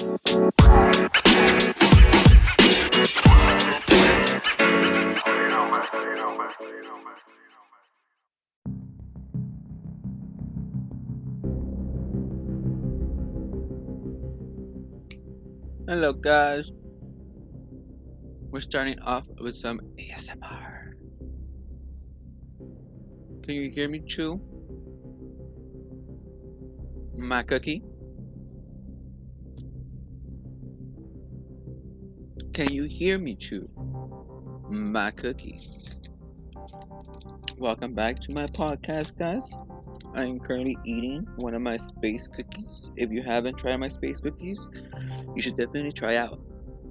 Hello, guys. We're starting off with some ASMR. Can you hear me chew? My cookie? Can you hear me chew? My cookie. Welcome back to my podcast, guys. I am currently eating one of my space cookies. If you haven't tried my space cookies, you should definitely try out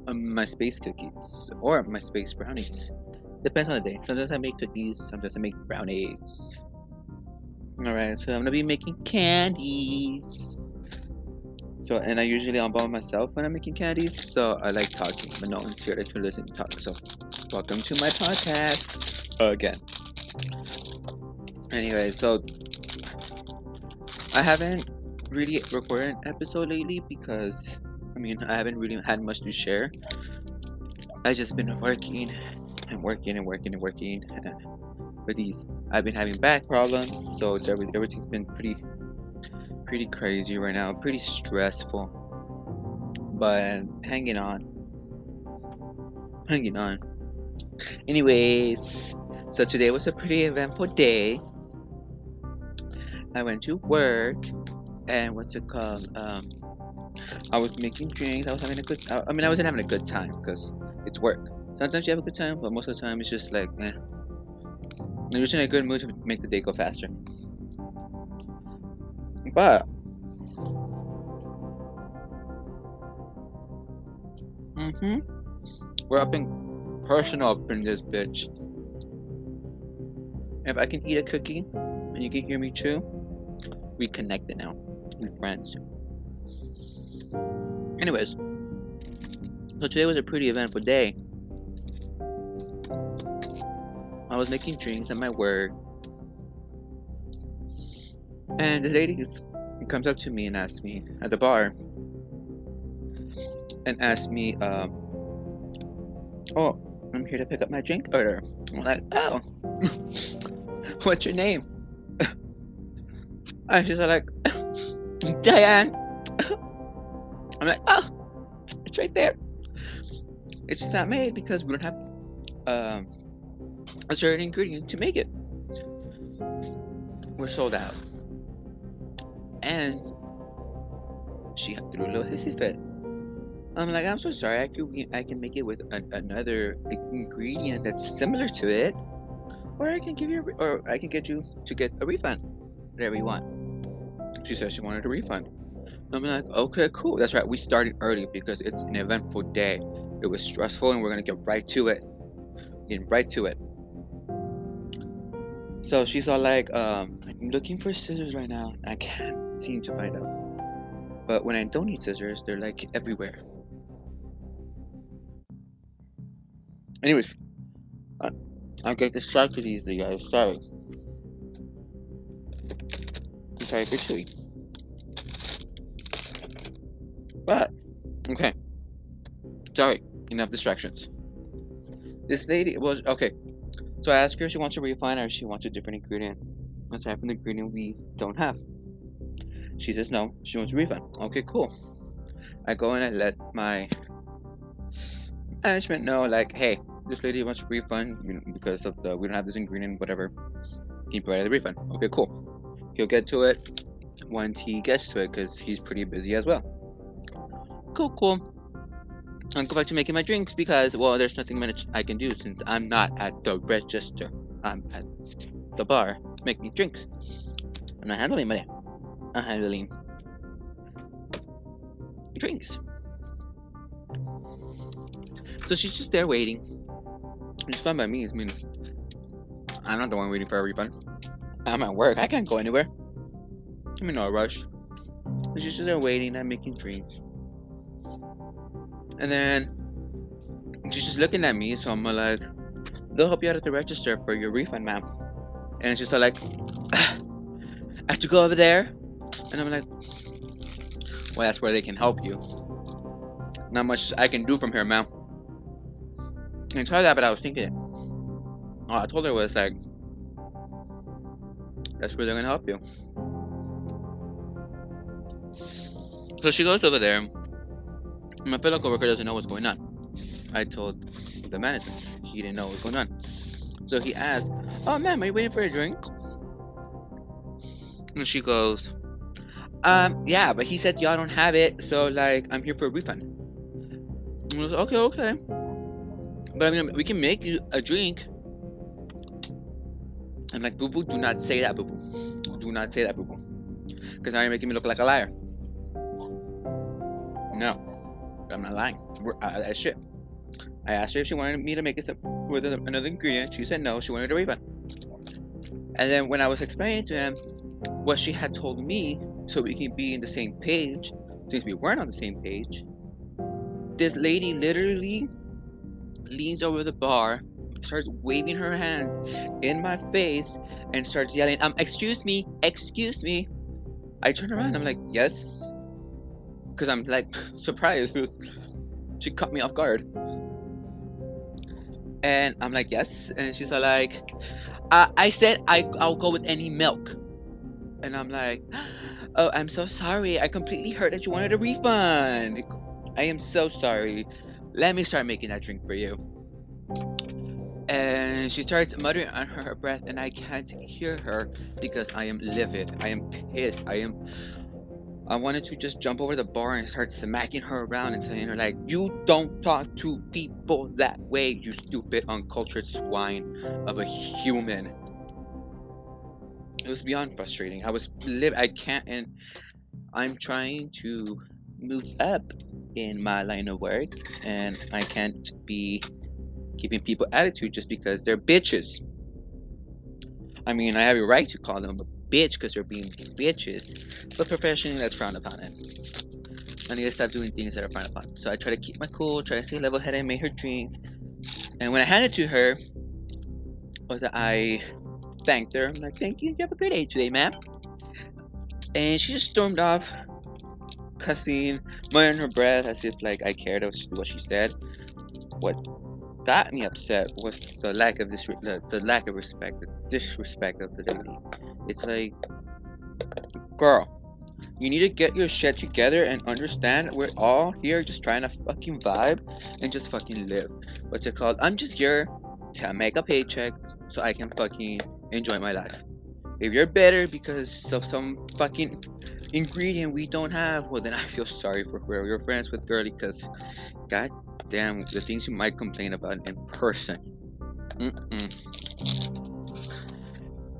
um, my space cookies or my space brownies. Depends on the day. Sometimes I make cookies, sometimes I make brownies. Alright, so I'm gonna be making candies. So, and I usually I'm by myself when I'm making candies, so I like talking, but no one's here to listen to talk. So, welcome to my podcast again. Anyway, so I haven't really recorded an episode lately because I mean I haven't really had much to share. I just been working and working and working and working eh, with these. I've been having back problems, so everything's been pretty pretty crazy right now, pretty stressful. But hanging on. Hanging on. Anyways, so today was a pretty eventful day. I went to work, and what's it called? Um, I was making drinks. I was having a good. I, I mean, I wasn't having a good time because it's work. Sometimes you have a good time, but most of the time it's just like, eh. You're just in a good mood to make the day go faster. But mm-hmm, we're up in personal up in this bitch. If I can eat a cookie and you can hear me too, we connected now. We're friends. Anyways, so today was a pretty eventful day. I was making drinks at my work, and the lady comes up to me and asks me at the bar and asks me, um, "Oh, I'm here to pick up my drink order." I'm like, "Oh, what's your name?" And she's like, Diane. I'm like, oh, it's right there. It's just not made because we don't have um, a certain ingredient to make it. We're sold out. And she threw a little hissy fit. I'm like, I'm so sorry. I can I can make it with a, another ingredient that's similar to it, or I can give you, a, or I can get you to get a refund, whatever you want. She said she wanted a refund. I'm like, okay, cool. That's right. We started early because it's an eventful day. It was stressful, and we're gonna get right to it. Getting right to it. So she's all like, um, I'm looking for scissors right now. I can't seem to find them. But when I don't need scissors, they're like everywhere. Anyways, I, I get distracted easily, guys. Sorry. I'm sorry for chewing. But, okay. Sorry, enough distractions. This lady was, okay. So I asked her if she wants a refine or if she wants a different ingredient. Aside from the ingredient we don't have. She says no, she wants a refund. Okay, cool. I go and I let my management know, like, hey, this lady wants a refund because of the we don't have this ingredient, whatever. Can you provide the refund? Okay, cool. He'll get to it once he gets to it because he's pretty busy as well. Cool, cool. I'll go back to making my drinks because, well, there's nothing much I can do since I'm not at the register. I'm at the bar making drinks. I'm not handling money. I'm handling drinks. So she's just there waiting. It's fine by me. I mean, I'm not the one waiting for a refund. I'm at work. I can't go anywhere. I'm in no rush. She's just there waiting. I'm making drinks. And then she's just looking at me, so I'm like, they'll help you out at the register for your refund, ma'am. And she's like, ah, I have to go over there. And I'm like, well, that's where they can help you. Not much I can do from here, man. And tell that, but I was thinking, all I told her was like, that's where they're gonna help you. So she goes over there. My fellow coworker doesn't know what's going on. I told the manager he didn't know what's going on. So he asked, "Oh, ma'am, are you waiting for a drink?" And she goes, "Um, yeah, but he said y'all don't have it, so like I'm here for a refund." I was okay, okay. But I mean, we can make you a drink. I'm like, boo boo, do not say that, boo boo. Do not say that, boo boo. Because now you're making me look like a liar. No, I'm not lying. We're, shit. I asked her if she wanted me to make it with another ingredient. She said no. She wanted a refund. And then when I was explaining to him what she had told me, so we can be in the same page, since we weren't on the same page, this lady literally leans over the bar, starts waving her hands in my face, and starts yelling, "Um, excuse me, excuse me." I turn around. I'm like, "Yes," because I'm like surprised. She caught me off guard. And I'm like, yes. And she's like, uh, I said I, I'll go with any milk. And I'm like, oh, I'm so sorry. I completely heard that you wanted a refund. I am so sorry. Let me start making that drink for you. And she starts muttering under her breath, and I can't hear her because I am livid. I am pissed. I am I wanted to just jump over the bar and start smacking her around and telling her like, "You don't talk to people that way, you stupid, uncultured swine of a human." It was beyond frustrating. I was live. I can't, and I'm trying to move up in my line of work, and I can't be giving people attitude just because they're bitches. I mean, I have a right to call them a bitch because they're being bitches, but professionally that's frowned upon. It. I need to stop doing things that are frowned upon. So I try to keep my cool, try to stay level headed, and make her drink. And when I handed it to her, was that I thanked her. I'm like, thank you, you have a good day today, ma'am. And she just stormed off, cussing, muttering her breath as if like I cared what she said. What got me upset was the lack of this the, the lack of respect, the disrespect of the lady. It's like, girl, you need to get your shit together and understand we're all here just trying to fucking vibe and just fucking live. What's it called? I'm just here to make a paycheck so I can fucking enjoy my life. If you're better because of some fucking ingredient we don't have, well then I feel sorry for whoever you're friends with, girlie, because god damn the things you might complain about in person. Mm-mm.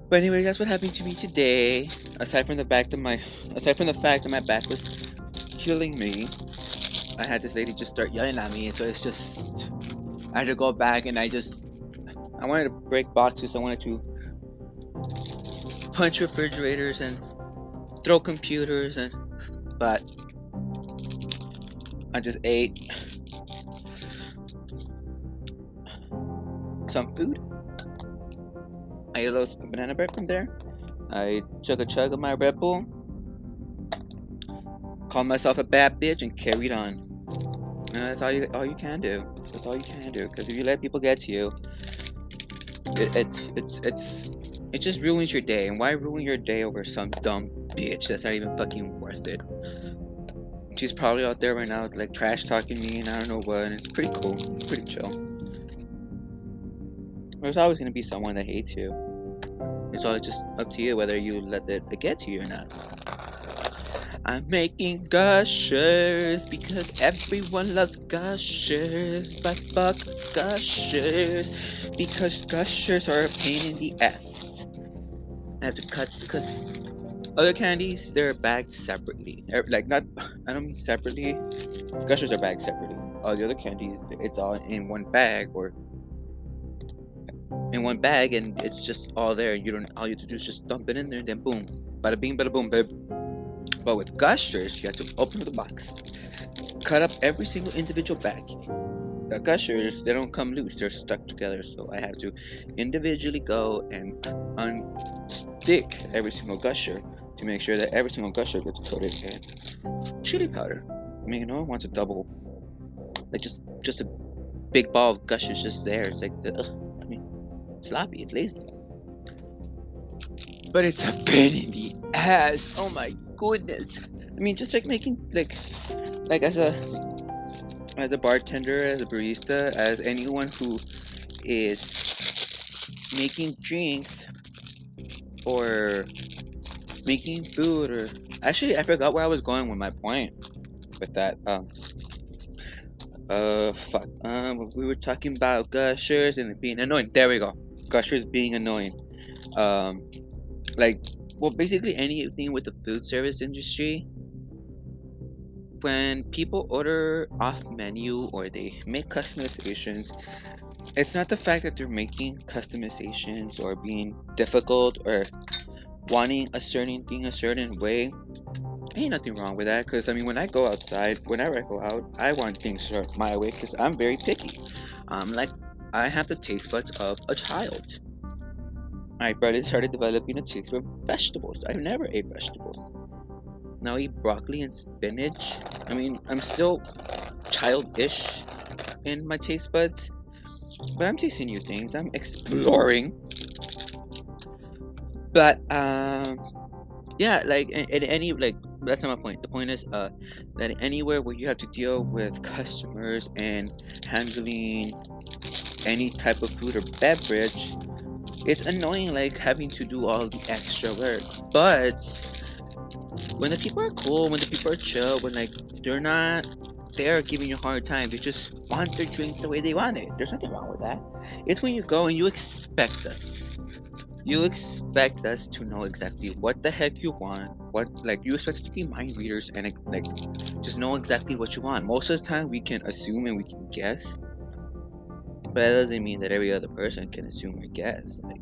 But anyway, that's what happened to me today. Aside from the fact that my, aside from the fact that my back was killing me, I had this lady just start yelling at me, and so it's just, I had to go back, and I just, I wanted to break boxes. I wanted to punch refrigerators and throw computers, and but I just ate some food I ate a little banana bread from there. I took a chug of my Red Bull, called myself a bad bitch, and carried on. And that's all you all you can do. That's all you can do. Because if you let people get to you, it, it's it's it's it just ruins your day. And why ruin your day over some dumb bitch that's not even fucking worth it? She's probably out there right now, like trash talking me, and I don't know what. And it's pretty cool. It's pretty chill. There's always to be someone that hates you. It's all just up to you whether you let it get to you or not. I'm making gushers because everyone loves gushers. But fuck gushers because gushers are a pain in the ass. I have to cut because other candies they're bagged separately. Er, like not, I don't mean separately. Gushers are bagged separately. All the other candies, it's all in one bag or in one bag and it's just all there. You don't all you have to do is just dump it in there and then boom. Bada bing bada boom, babe. But with gushers, you have to open the box, cut up every single individual bag. The gushers, they don't come loose, they're stuck together. So I have to individually go and unstick every single gusher to make sure that every single gusher gets coated in chili powder. I mean, you know, wants a double like just just a big ball of gushers just there. It's like, ugh, I mean, sloppy. It's lazy. But it's a pain in the ass. Oh my goodness. I mean, just like making like, like as a as a bartender, as a barista, as anyone who is making drinks or making food or actually I forgot where I was going with my point with that. Um uh fuck. Um we were talking about gushers and being annoying. There we go. Gushers being annoying. Um like well basically anything with the food service industry when people order off menu or they make customizations it's not the fact that they're making customizations or being difficult or wanting a certain thing a certain way. Ain't nothing wrong with that because i mean when i go outside whenever i go out i want things my way because i'm very picky. Um like i have the taste buds of a child. My brother started developing a taste for vegetables. I've never ate vegetables now eat broccoli and spinach i mean i'm still childish in my taste buds but I'm tasting new things. I'm exploring. But um, yeah, like in any like that's not my point. The point is uh that anywhere where you have to deal with customers and handling any type of food or beverage, it's annoying like having to do all the extra work. But when the people are cool, when the people are chill, when like they're not they're giving you a hard time. They just want their drinks the way they want it. There's nothing wrong with that. It's when you go and you expect us. You expect us to know exactly what the heck you want. What like you expect us to be mind readers and like just know exactly what you want. Most of the time we can assume and we can guess. But that doesn't mean that every other person can assume or guess. Like,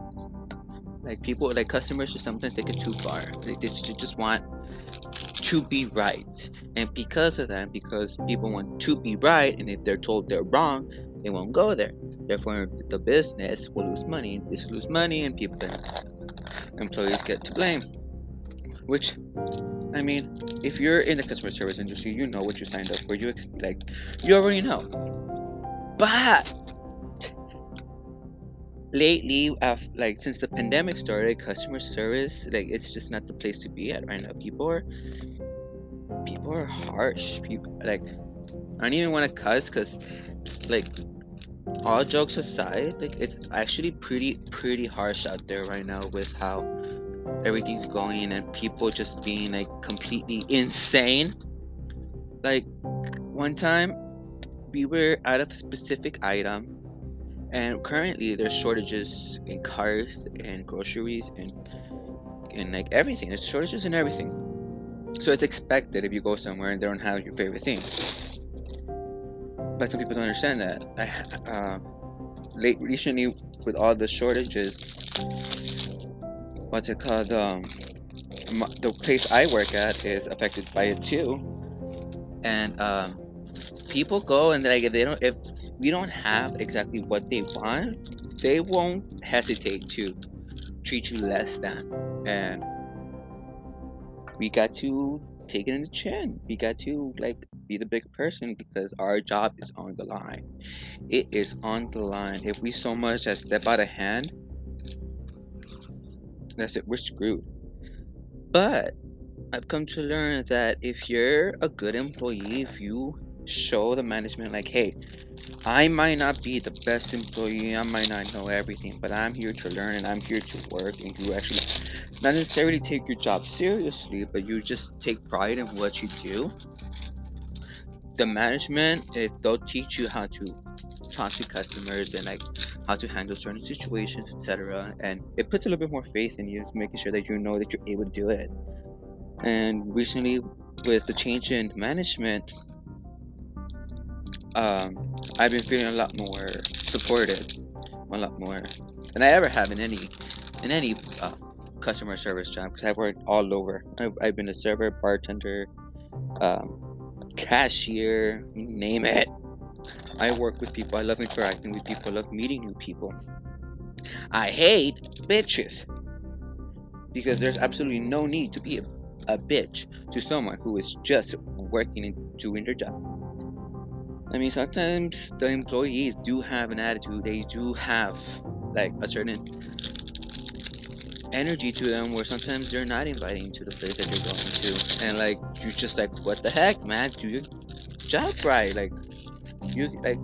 like people like customers just sometimes take it too far. Like they just want to be right. And because of that, because people want to be right, and if they're told they're wrong, they won't go there. Therefore, the business will lose money. This lose money, and people employees get to blame. Which, I mean, if you're in the customer service industry, you know what you signed up for. You expect, you already know. But lately after, like since the pandemic started customer service like it's just not the place to be at right now. People are people are harsh. People like i don't even want to cuss because like all jokes aside like it's actually pretty pretty harsh out there right now with how everything's going and people just being like completely insane. Like one time we were out of a specific item and currently there's shortages in cars and groceries and and like everything. There's shortages in everything. So it's expected if you go somewhere and they don't have your favorite thing. But some people don't understand that. I uh, late recently with all the shortages what's it called um the place i work at is affected by it too. And um people go and like if they don't if we don't have exactly what they want, they won't hesitate to treat you less than. And we got to take it in the chin. We got to like be the big person because our job is on the line. It is on the line. If we so much as step out of hand, that's it. We're screwed. But I've come to learn that if you're a good employee, if you show the management like, hey, I might not be the best employee, I might not know everything, but I'm here to learn and I'm here to work and you actually not necessarily take your job seriously, but you just take pride in what you do. The management, if they'll teach you how to talk to customers and like how to handle certain situations, etc. And it puts a little bit more faith in you, making sure that you know that you're able to do it. And recently, with the change in management, um, I've been feeling a lot more supported, a lot more than I ever have in any in any uh, customer service job because I've worked all over. I've, I've been a server, bartender, um, cashier, name it. I work with people. I love interacting with people. I love meeting new people. I hate bitches because there's absolutely no need to be a, a, bitch to someone who is just working and doing their job. I mean, sometimes the employees do have an attitude. They do have like a certain energy to them where sometimes they're not inviting to the place that they're going to. And like, you're just like, what the heck, man? Do your job right. Like, you, like,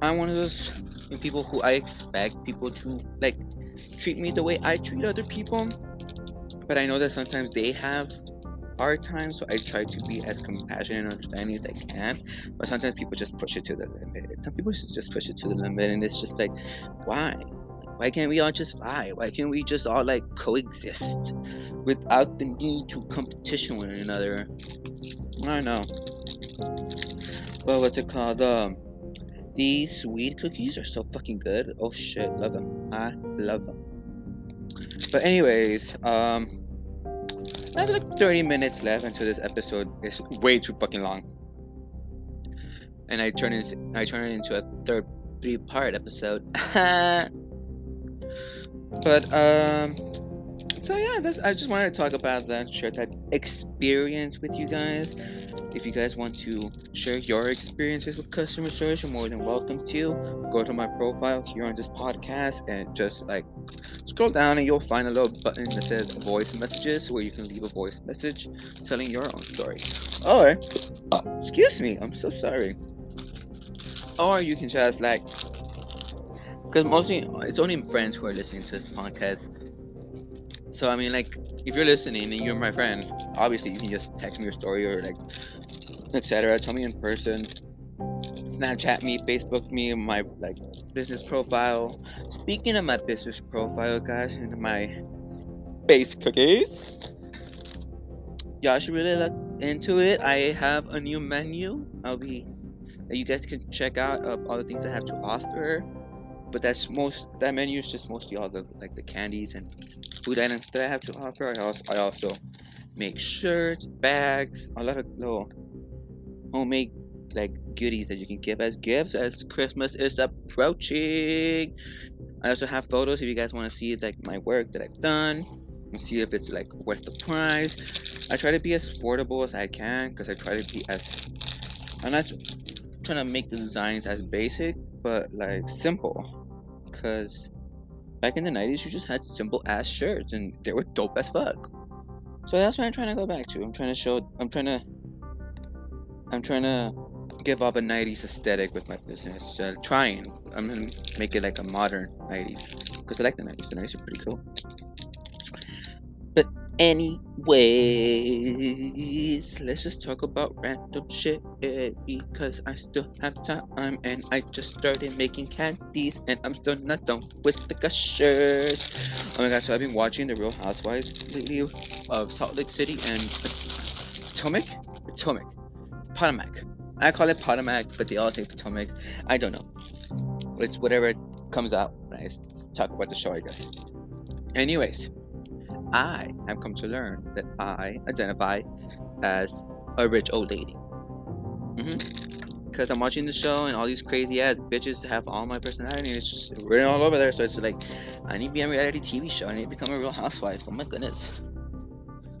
I'm one of those people who I expect people to like treat me the way I treat other people. But I know that sometimes they have hard times, so I try to be as compassionate and understanding as I can. But sometimes people just push it to the limit. Some people just push it to the limit, and it's just like, why? Why can't we all just vibe? Why can't we just all like coexist without the need to competition one another? I don't know. Well, what's it called? Um, these sweet cookies are so fucking good. Oh shit, love them. I love them. But anyways, um, I have like 30 minutes left until this episode is way too fucking long. And I turn it I turn it into a third three part episode. but um so yeah, that's, I just wanted to talk about that, share that experience with you guys. If you guys want to share your experiences with customer service, you're more than welcome to. Go to my profile here on this podcast and just like scroll down and you'll find a little button that says voice messages where you can leave a voice message telling your own story. Or, oh, excuse me, I'm so sorry. Or you can just like, because mostly it's only friends who are listening to this podcast so I mean, like, if you're listening and you're my friend, obviously you can just text me your story or like, etc. Tell me in person. Snapchat me, Facebook me, my like business profile. Speaking of my business profile, guys, and my space cookies, y'all should really look into it. I have a new menu. I'll be that you guys can check out of all the things I have to offer but that's most that menu is just mostly all the like the candies and food items that I have to offer. I also I also make shirts, bags, a lot of little homemade like goodies that you can give as gifts as Christmas is approaching. I also have photos if you guys want to see like my work that I've done and see if it's like worth the price. I try to be as affordable as I can because I try to be as I'm not trying to make the designs as basic but like simple because back in the 90s you just had simple ass shirts and they were dope as fuck. So that's what i'm trying to go back to. I'm trying to show i'm trying to i'm trying to give off a 90s aesthetic with my business. Uh, trying. I'm gonna make it like a modern 90s because i like the 90s the 90s are pretty cool Anyways, let's just talk about random shit eh, because I still have time and I just started making candies and I'm still not done with the gushers. Oh my gosh, so I've been watching The Real Housewives lately of Salt Lake City and Potomac? Potomac. Potomac. I call it Potomac, but they all say Potomac. I don't know. It's whatever comes out when I talk about the show, I guess. Anyways. I have come to learn that I identify as a rich old lady. Mm-hmm. Because I'm watching the show and all these crazy ass bitches have all my personality it's just written all over there. So it's like, I need to be on a reality TV show. I need to become a real housewife. Oh my goodness.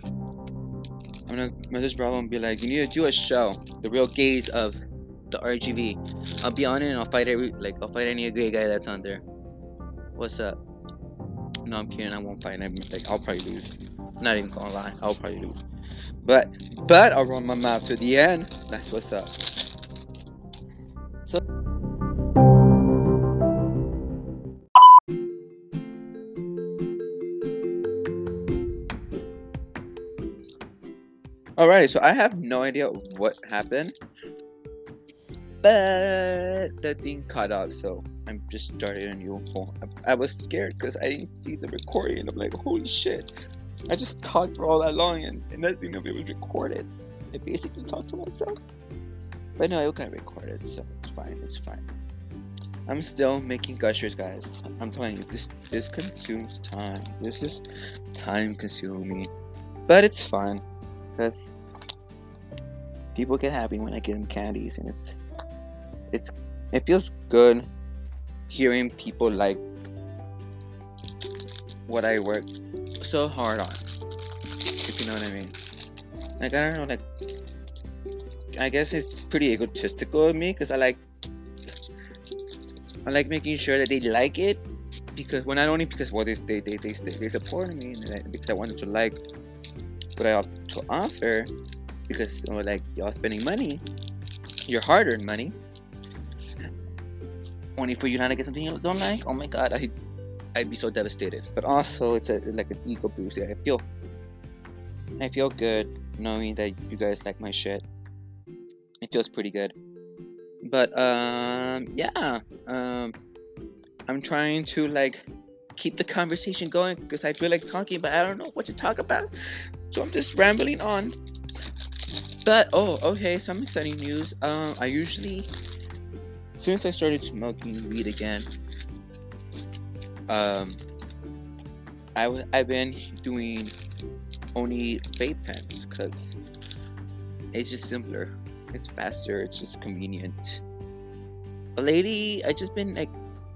I'm gonna message Bravo and be like, you need to do a show. The real gays of the RGV. I'll be on it and I'll fight every, like, I'll fight any gay guy that's on there. What's up? No, I'm kidding. I won't fight him. Like, I'll probably lose. not even gonna lie. I'll probably lose. But, but I'll run my mouth to the end. That's what's up. So. Alrighty, so I have no idea what happened, but the thing cut off. So I'm just starting a new phone. I, was scared because I didn't see the recording. I'm like, holy shit. I just talked for all that long and, and nothing of it was recorded. I basically talked to myself. But no, it got recorded, so it's fine, it's fine. I'm still making gushers, guys. I'm telling you, this this consumes time. This is time consuming. But it's fun. Because people get happy when I give them candies and it's it's it feels good hearing people like what I work so hard on. If you know what I mean. Like I don't know, like I guess it's pretty egotistical of me because I like I like making sure that they like it because well not only because well they they they they, they support me and I, because I wanted to like what I have to offer because you know, like y'all spending money, your hard-earned money, only for you not to get something you don't like. Oh my god, I I'd be so devastated. But also it's a like an ego boost. I feel I feel good knowing that you guys like my shit. It feels pretty good. But um yeah, um I'm trying to like keep the conversation going because I feel like talking, but I don't know what to talk about. So I'm just rambling on. But oh, okay, some exciting news. Um, I usually, since I started smoking weed again, um, I w- I've been doing only vape pens because it's just simpler, it's faster, it's just convenient. But lately, I just been like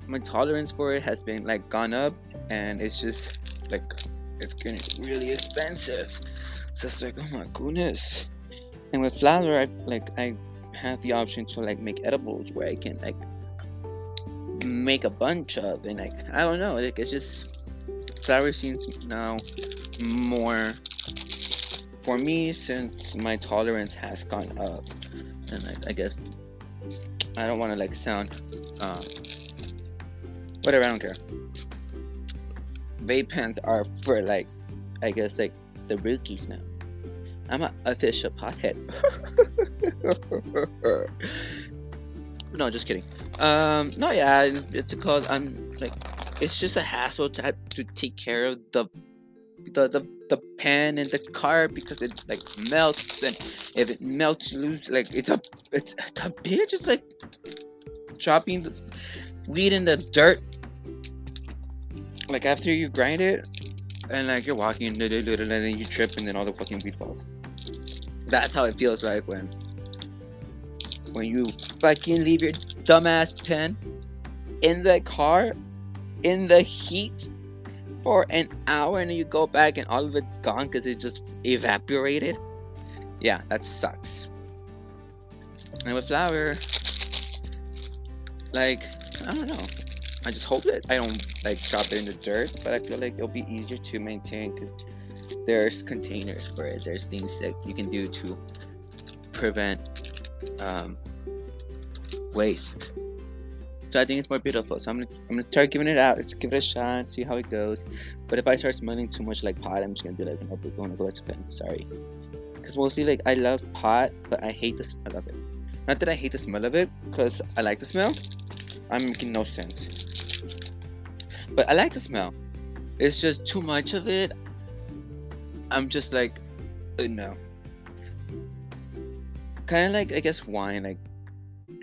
my tolerance for it has been like gone up and it's just like it's getting really expensive. So it's like oh my goodness. And with flower i like i have the option to like make edibles where i can like make a bunch of and like i don't know like it's just flower seems now more for me since my tolerance has gone up and I, I guess i don't want to like sound um, Whatever, I don't care. Vape pens are for like, I guess like the rookies now. I'm an official pothead. no, just kidding. Um, no, yeah, it's because I'm like, it's just a hassle to have to take care of the the the, the pen and the car because it like melts and if it melts you lose like it's a it's a bitch just like chopping the weed in the dirt like after you grind it, and like you're walking, and then you trip, and then all the fucking weed falls. That's how it feels like when when you fucking leave your dumbass pen in the car in the heat for an hour and you go back and all of it's gone because it just evaporated. Yeah, that sucks. And with flower, like, I don't know. I just hope that I don't like drop it in the dirt, but I feel like it'll be easier to maintain because there's containers for it. There's things that you can do to prevent um, waste. So I think it's more beautiful. So I'm gonna I'm gonna start giving it out. Let's give it a shot, see how it goes. But if I start smelling too much like pot, I'm just gonna be like, nope, we're gonna go to pen. Sorry. Because mostly like I love pot, but I hate the smell of it. Not that I hate the smell of it, because I like the smell. I'm making no sense. But I like the smell. It's just too much of it. I'm just like, uh, no. Kind of like I guess wine, like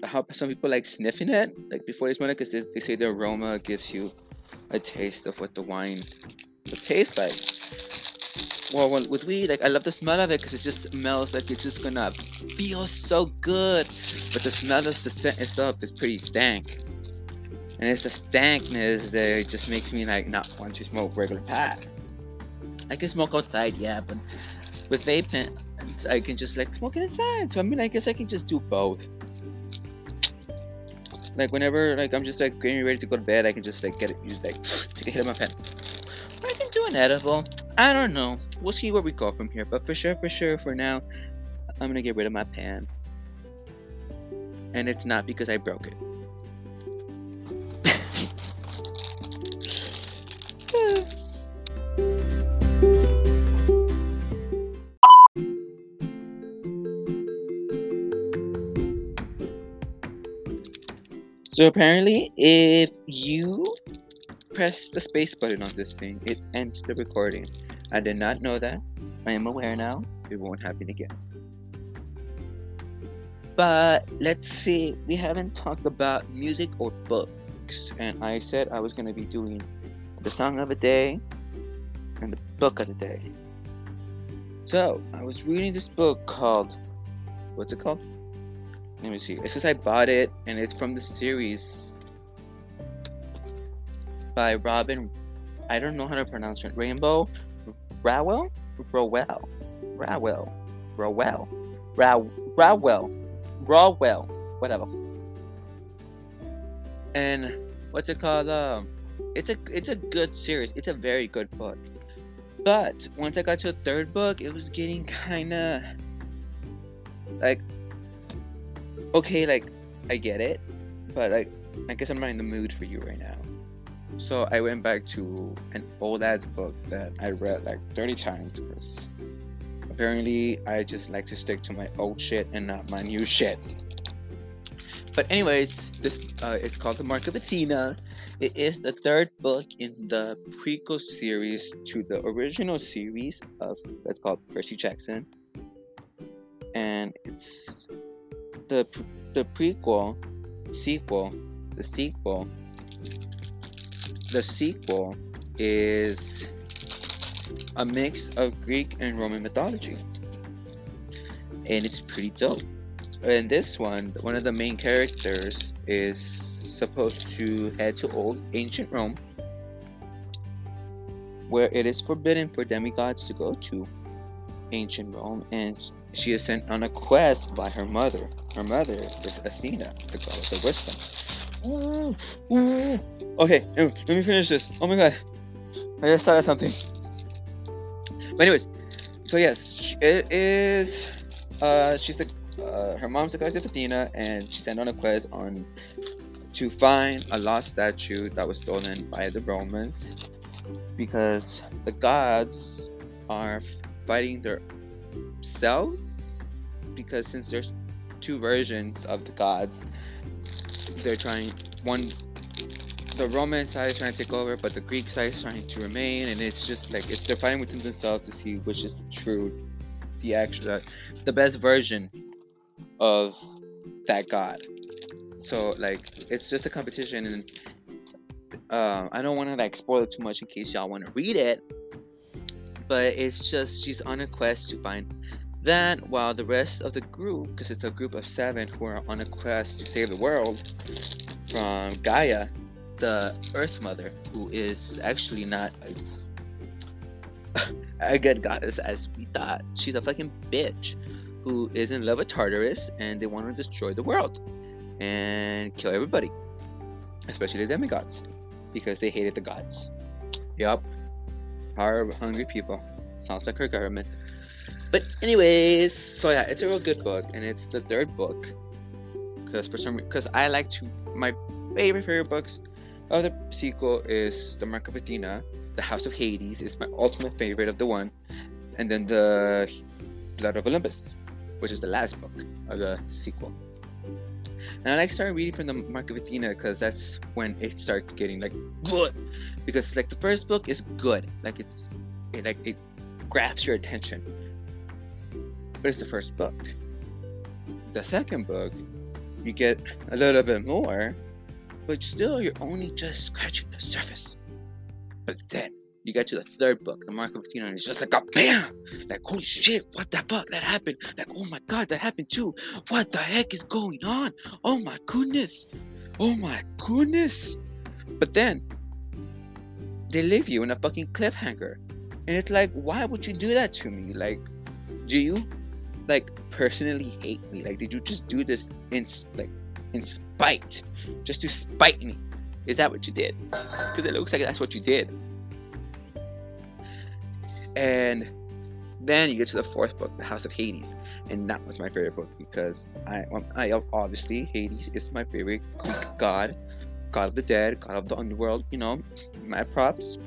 how some people like sniffing it, like before they smell it, because they, they say the aroma gives you a taste of what the wine would taste like. Well, well, with weed, like I love the smell of it because it just smells like it's just gonna feel so good. But the smell of the scent itself is pretty stank and it's the stankness that just makes me like not want to smoke regular pot. I can smoke outside, yeah, but with vape vaping, I can just like smoke inside. So I mean, I guess I can just do both. Like whenever like I'm just like getting ready to go to bed, I can just like get it, use like take a hit of my pen. I can do an edible. I don't know. We'll see where we go from here. But for sure, for sure, for now, I'm gonna get rid of my pen. And it's not because I broke it. So apparently, if you press the space button on this thing, it ends the recording. I did not know that. I am aware now. It won't happen again. But let's see. We haven't talked about music or books, and I said I was gonna be doing the song of the day and the book of the day. So I was reading this book called what's it called? Let me see. It says I bought it, and it's from the series by Robin. I don't know how to pronounce it. Rainbow Rowell, Rowell, Rowell, Rowell, Row Rawell, Rawell, whatever. And what's it called? Um, it's a it's a good series. It's a very good book. But once I got to the third book, it was getting kind of like okay, like I get it, but like I guess I'm not in the mood for you right now. So I went back to an old ass book that I read like 30 times because apparently I just like to stick to my old shit and not my new shit. But anyways, this uh, it's called The Mark of Athena. It is the third book in the prequel series to the original series of that's called Percy Jackson, and it's the the prequel, sequel, the sequel. The sequel is a mix of Greek and Roman mythology, and it's pretty dope. In this one, one of the main characters is supposed to head to old ancient Rome, where it is forbidden for demigods to go to ancient Rome, and she is sent on a quest by her mother. Her mother is Athena, the goddess of wisdom. Okay, let me finish this. Oh my god, I just thought of something. But anyways, so yes, it is. Uh, she's the. Uh, her mom's the goddess of Athena, and she's sent on a quest on to find a lost statue that was stolen by the Romans because the gods are fighting themselves because since there's two versions of the gods they're trying one the Roman side is trying to take over but the Greek side is trying to remain and it's just like it's they're fighting within themselves to see which is the true the actual the best version of that god so like it's just a competition, and um, I don't want to like spoil it too much in case y'all want to read it. But it's just she's on a quest to find that, while the rest of the group, because it's a group of seven who are on a quest to save the world from Gaia, the Earth Mother, who is actually not a, a good goddess as we thought. She's a fucking bitch who is in love with Tartarus, and they want to destroy the world and kill everybody, especially the demigods, because they hated the gods. Yup, power of hungry people. Sounds like our government. But anyways, so yeah, it's a real good book, and it's the third book. Because for some, because I like to, my favorite favorite books of the sequel is the Mark of Athena, the House of Hades is my ultimate favorite of the one, and then the Blood of Olympus, which is the last book of the sequel. And I like started reading from the Mark of Athena because that's when it starts getting like good. Because like the first book is good, like it's it like it grabs your attention. But it's the first book. The second book, you get a little bit more, but still you're only just scratching the surface. But then you get to the third book, the Mark of Athena, and it's just like a bam! Like, holy shit, what the fuck? That happened. Like, oh my god, that happened too. What the heck is going on? Oh my goodness. Oh my goodness. But then, they leave you in a fucking cliffhanger. And it's like, why would you do that to me? Like, do you, like, personally hate me? Like, did you just do this in, like, in spite? Just to spite me? Is that what you did? Because it looks like that's what you did. And then you get to the fourth book, The House of Hades, and that was my favorite book because I, um, I obviously Hades is my favorite Greek god, god of the dead, god of the underworld. You know, my props.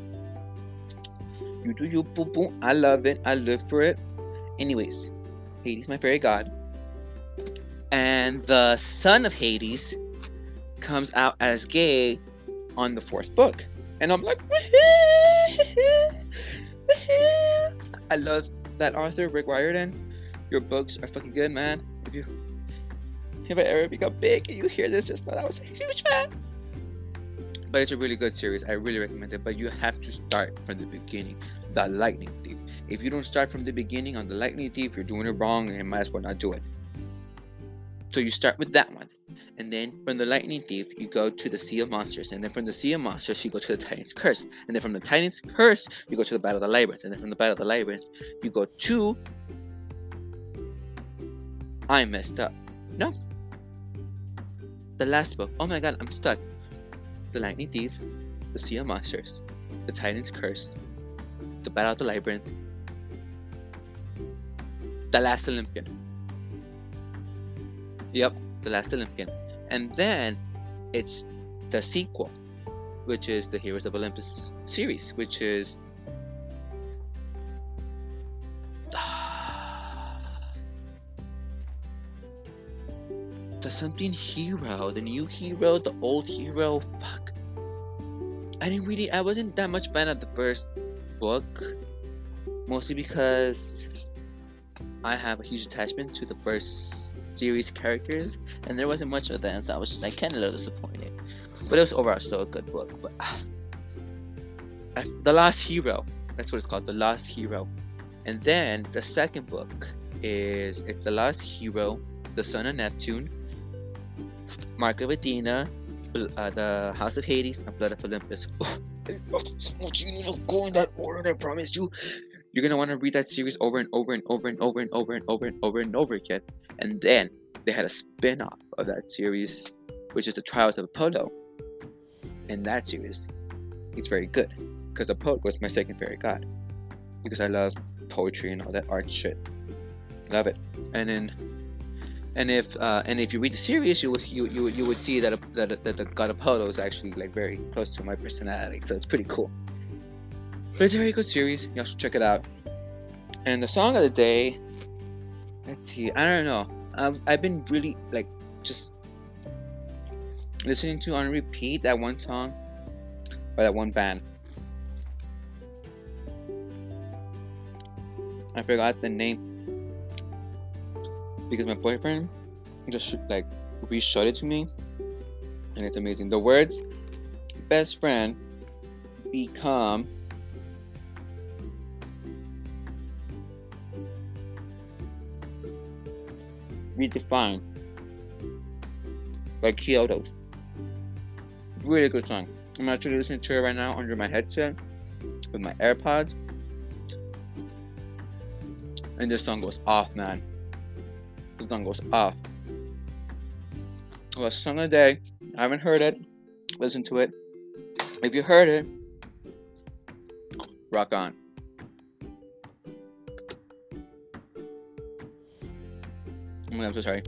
You do you, boo boo. I love it. I live for it. Anyways, Hades my favorite god, and the son of Hades comes out as gay on the fourth book, and I'm like. I love that author, Rick Riordan. Your books are fucking good, man. If you if I ever become big and you hear this, just know that was a huge fan. But it's a really good series. I really recommend it. But you have to start from the beginning. The Lightning Thief. If you don't start from the beginning on the Lightning Thief, you're doing it wrong and you might as well not do it. So you start with that one. And then from the Lightning Thief, you go to the Sea of Monsters. And then from the Sea of Monsters, you go to the Titan's Curse. And then from the Titan's Curse, you go to the Battle of the Labyrinth. And then from the Battle of the Labyrinth, you go to I messed up. No. The last book. Oh my god, I'm stuck. The Lightning Thief, The Sea of Monsters, The Titan's Curse, The Battle of the Labyrinth, The Last Olympian. Yep, The Last Olympian. And then it's the sequel, which is the Heroes of Olympus series, which is the something hero, the new hero, the old hero. Fuck. I didn't really. I wasn't that much fan of the first book, mostly because I have a huge attachment to the first series characters, and there wasn't much of that, so I was just like kind of a little disappointed. But it was overall still a good book. But uh, the Last Hero, that's what it's called, the Last Hero. And then the second book is it's the Last Hero, the Son of Neptune, Mark of Athena, uh, the House of Hades, and Blood of Olympus. Oh, you need to go in that order. I promise you. You're gonna want to read that series over and over and over and over and over and over and over and over again. And then they had a spin-off of that series, which is the Trials of Apollo. In that series, it's very good because Apollo was my second favorite god because I love poetry and all that art shit. Love it. And then and if uh, and if you read the series, you would you you, you would see that that that the God Apollo is actually like very close to my personality, so it's pretty cool. But it's a very good series. You should check it out. And the song of the day, let's see. I don't know. I've I've been really like just listening to on repeat that one song by that one band. I forgot the name because my boyfriend just like re-showed it to me and it's amazing the words best friend become redefined by Kyoto. Really good song. I'm actually listening to it right now under my headset with my AirPods. And this song goes off, man. This song goes off. Well, song of the day. I haven't heard it. Listen to it. If you heard it, rock on. My God, I'm so sorry.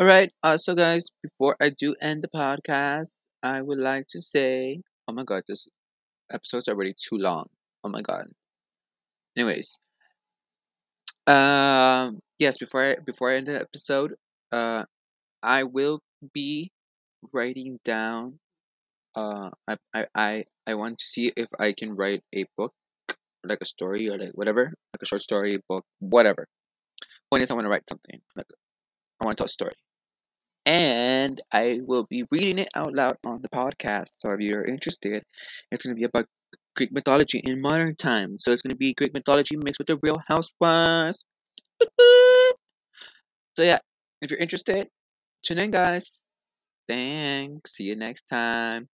Alright, uh, so guys, before I do end the podcast, I would like to say, oh my god, this episode's already too long. Oh my god. Anyways, um, yes, before I before I end the episode, uh, I will be writing down. Uh, I I I I want to see if I can write a book, like a story or like whatever, like a short story book, whatever. Point is, I want to write something. Like, I want to tell a story, and I will be reading it out loud on the podcast. So if you're interested, it's gonna be about Greek mythology in modern times. So it's going to be Greek mythology mixed with the real housewives. so yeah, if you're interested, tune in guys. Thanks. See you next time.